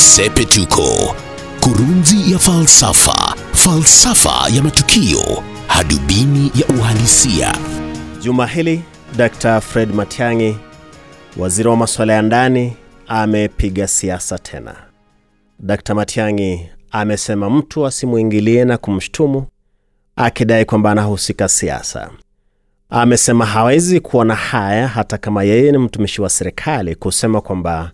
Sepetuko, kurunzi ya falsafa, falsafa ya matukio, hadubini ya uhalisia. Juma hili Dr. Fred Matiang'i, waziri wa masuala ya ndani, amepiga siasa tena. Dr. Matiang'i amesema mtu asimwingilie na kumshtumu akidai kwamba anahusika siasa. Amesema hawezi kuona haya hata kama yeye ni mtumishi wa serikali kusema kwamba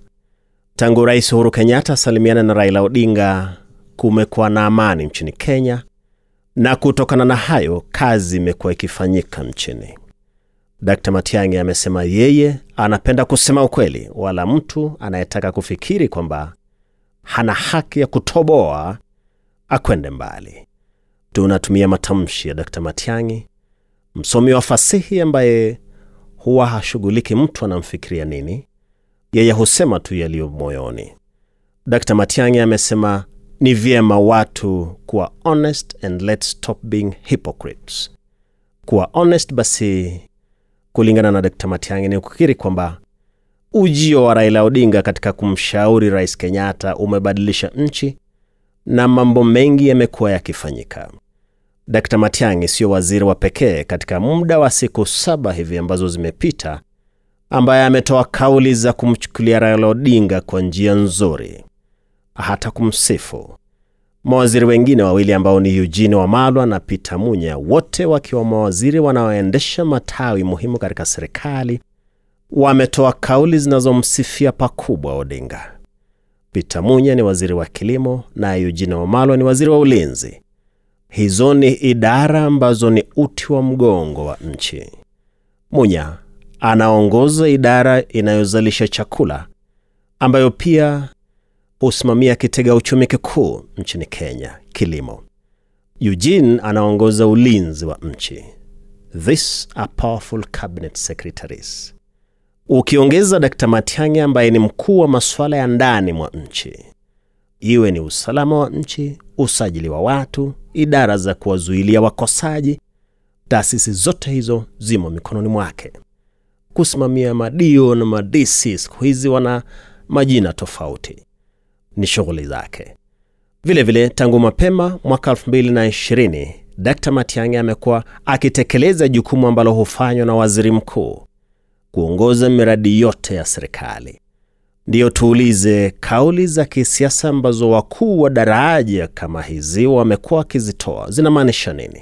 tangu Rais Uhuru Kenyatta asalimiana na Raila Odinga kumekuwa na amani nchini Kenya, na kutokana na hayo kazi imekuwa ikifanyika nchini. Dr. Matiang'i amesema yeye anapenda kusema ukweli, wala mtu anayetaka kufikiri kwamba hana haki ya kutoboa akwende mbali. Tunatumia matamshi ya Dr. Matiang'i, msomi wa fasihi ambaye huwa hashughuliki mtu anamfikiria nini, yeye husema tu yaliyo moyoni. Dr. Matiang'i amesema ni vyema watu kuwa honest and let's stop being hypocrites. Kuwa honest basi, kulingana na Dr. Matiang'i, ni kukiri kwamba ujio wa Raila Odinga katika kumshauri Rais Kenyatta umebadilisha nchi na mambo mengi yamekuwa yakifanyika. Dr. Matiang'i sio waziri wa pekee katika muda wa siku saba hivi ambazo zimepita ambaye ametoa kauli za kumchukulia Raila Odinga kwa njia nzuri, hata kumsifu. Mawaziri wengine wawili ambao ni Eugene Wamalwa na Peter Munya, wote wakiwa mawaziri wanaoendesha matawi muhimu katika serikali, wametoa kauli zinazomsifia pakubwa Odinga. Peter Munya ni waziri wa kilimo na Eugene Wamalwa ni waziri wa ulinzi. Hizo ni idara ambazo ni uti wa mgongo wa nchi. Munya anaongoza idara inayozalisha chakula ambayo pia husimamia kitega uchumi kikuu nchini Kenya, kilimo. Eugene anaongoza ulinzi wa nchi. This are powerful cabinet secretaries. Ukiongeza Dr. Matiang'i ambaye ni mkuu wa masuala ya ndani mwa nchi, iwe ni usalama wa nchi, usajili wa watu, idara za kuwazuilia wakosaji, taasisi zote hizo zimo mikononi mwake. Kusimamia madio na madisi, siku hizi wana majina tofauti, ni shughuli zake. Vilevile vile, tangu mapema mwaka 2020 d Matiang'i amekuwa akitekeleza jukumu ambalo hufanywa na waziri mkuu kuongoza miradi yote ya serikali. Ndiyo tuulize, kauli za kisiasa ambazo wakuu wa daraja kama hizi wamekuwa wakizitoa zinamaanisha nini?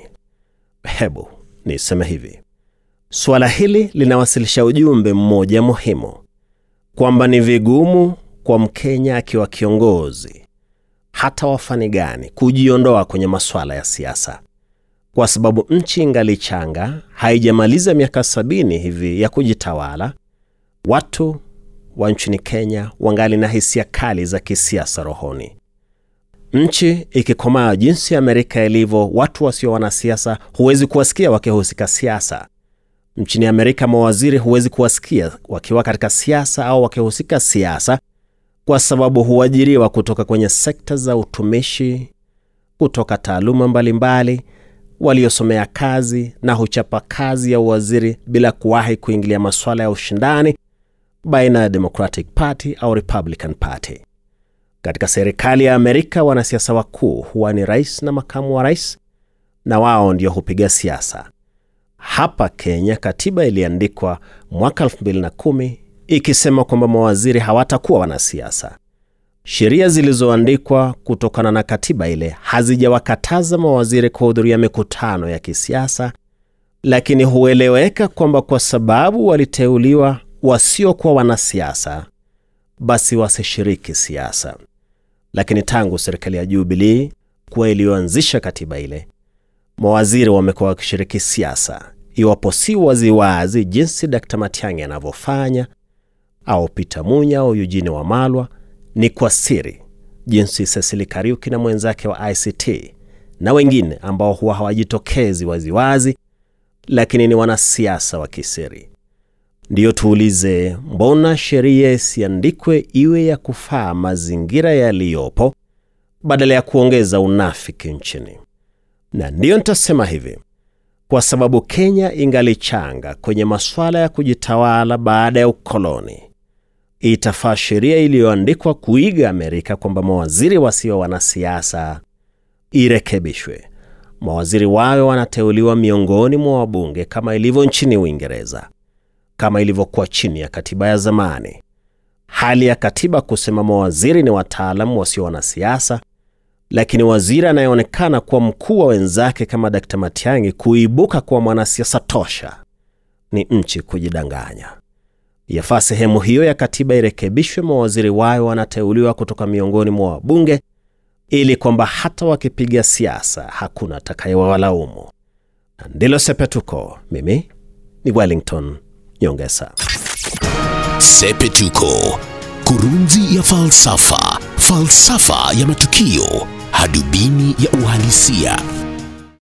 Hebu niseme hivi, suala hili linawasilisha ujumbe mmoja muhimu, kwamba ni vigumu kwa Mkenya akiwa kiongozi, hata wafani gani, kujiondoa kwenye masuala ya siasa kwa sababu nchi ingali changa, haijamaliza miaka sabini hivi ya kujitawala. Watu wa nchini Kenya wangali na hisia kali za kisiasa rohoni. Nchi ikikomaa jinsi Amerika ilivyo, watu wasio wanasiasa huwezi kuwasikia wakihusika siasa. Nchini Amerika, mawaziri huwezi kuwasikia wakiwa katika siasa au wakihusika siasa, kwa sababu huajiriwa kutoka kwenye sekta za utumishi, kutoka taaluma mbalimbali waliosomea kazi na huchapa kazi ya uwaziri bila kuwahi kuingilia masuala ya ushindani baina ya Democratic Party au Republican Party. Katika serikali ya Amerika, wanasiasa wakuu huwa ni rais na makamu wa rais, na wao ndio hupiga siasa. Hapa Kenya, katiba iliandikwa mwaka 2010 ikisema kwamba mawaziri hawatakuwa wanasiasa. Sheria zilizoandikwa kutokana na katiba ile hazijawakataza mawaziri kuhudhuria mikutano ya kisiasa, lakini hueleweka kwamba kwa sababu waliteuliwa wasiokuwa wanasiasa, basi wasishiriki siasa. Lakini tangu serikali ya Jubilee kuwa iliyoanzisha katiba ile, mawaziri wamekuwa wakishiriki siasa, iwapo si waziwazi jinsi Dr. Matiang'i anavyofanya au Peter Munya au Eugene Wamalwa ni kwa siri jinsi Cecily Kariuki na mwenzake wa ICT na wengine ambao huwa hawajitokezi waziwazi, lakini ni wanasiasa wa kisiri. Ndiyo tuulize, mbona sheria isiandikwe iwe ya kufaa mazingira yaliyopo badala ya kuongeza unafiki nchini? Na ndiyo nitasema hivi, kwa sababu Kenya ingali changa kwenye masuala ya kujitawala baada ya ukoloni itafaa sheria iliyoandikwa kuiga Amerika kwamba mawaziri wasio wanasiasa irekebishwe, mawaziri wawe wanateuliwa miongoni mwa wabunge kama ilivyo nchini Uingereza, kama ilivyokuwa chini ya katiba ya zamani. Hali ya katiba kusema mawaziri ni wataalamu wasio wanasiasa, lakini waziri anayeonekana kuwa mkuu wa wenzake kama Dkt. Matiang'i kuibuka kuwa mwanasiasa tosha ni nchi kujidanganya. Yafaa sehemu hiyo ya katiba irekebishwe, mawaziri wayo wanateuliwa kutoka miongoni mwa wabunge, ili kwamba hata wakipiga siasa hakuna atakayewalaumu. Na ndilo Sepetuko. Mimi ni Wellington Nyongesa. Sepetuko, kurunzi ya falsafa, falsafa ya matukio, hadubini ya uhalisia.